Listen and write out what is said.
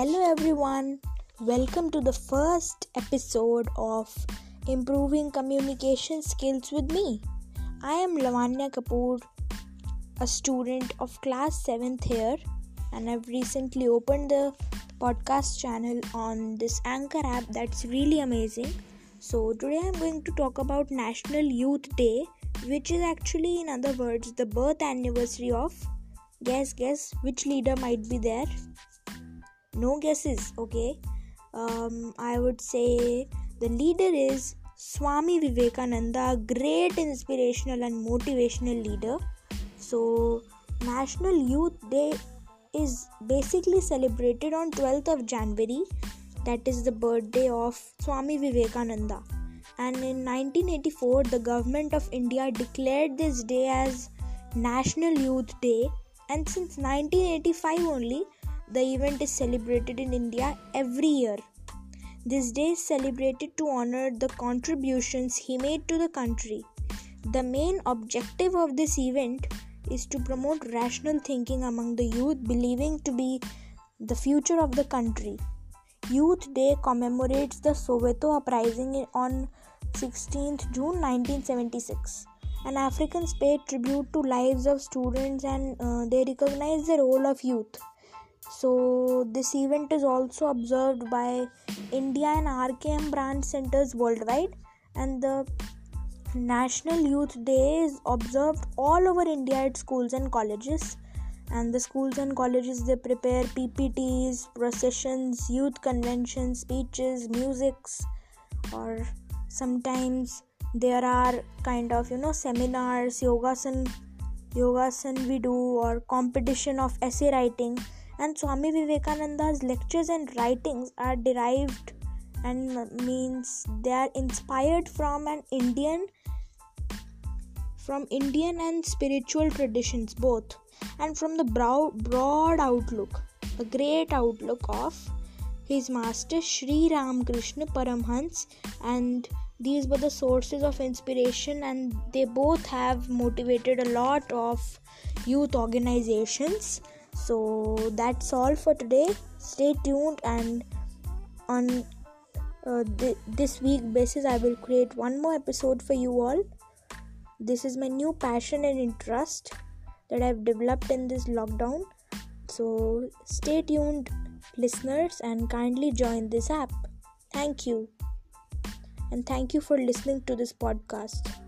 Hello, everyone. Welcome to the first episode of Improving Communication Skills with me. I am Lavanya Kapoor, a student of class 7th here, and I've recently opened the podcast channel on this Anchor app that's really amazing. So, today I'm going to talk about National Youth Day, which is actually, in other words, the birth anniversary of guess guess which leader might be there no guesses okay? Um, i would say the leader is swami vivekananda great inspirational and motivational leader. So national youth day is basically celebrated on 12th of january. That is the birthday of swami vivekananda. And in 1984 the government of india declared this day as national youth day. And since 1985 only the event is celebrated in India every year. This day is celebrated to honor the contributions he made to the country. The main objective of this event is to promote rational thinking among the youth, believing to be the future of the country. Youth Day commemorates the Soweto uprising on 16th June 1976 and Africans pay tribute to lives of students and uh, they recognize the role of youth. So this event is also observed by India and RKM branch centers worldwide. And the National Youth Day is observed all over India at schools and colleges. And the schools and colleges they prepare PPTs, processions, youth conventions, speeches, musics or sometimes there are kind of you know seminars yogasan yogasan we do or competition of essay writing and swami vivekananda's lectures and writings are derived and means they are inspired from an indian from indian and spiritual traditions both. And from the broad, broad outlook a great outlook of his master Sri Ramakrishna Paramhans and these were the sources of inspiration and they both have motivated a lot of youth organizations so that's all for today. Stay tuned and on uh, th- this week basis i will create one more episode for you all. This is my new passion and interest that i've developed in this lockdown. So stay tuned listeners and kindly join this app. Thank you. And thank you for listening to this podcast.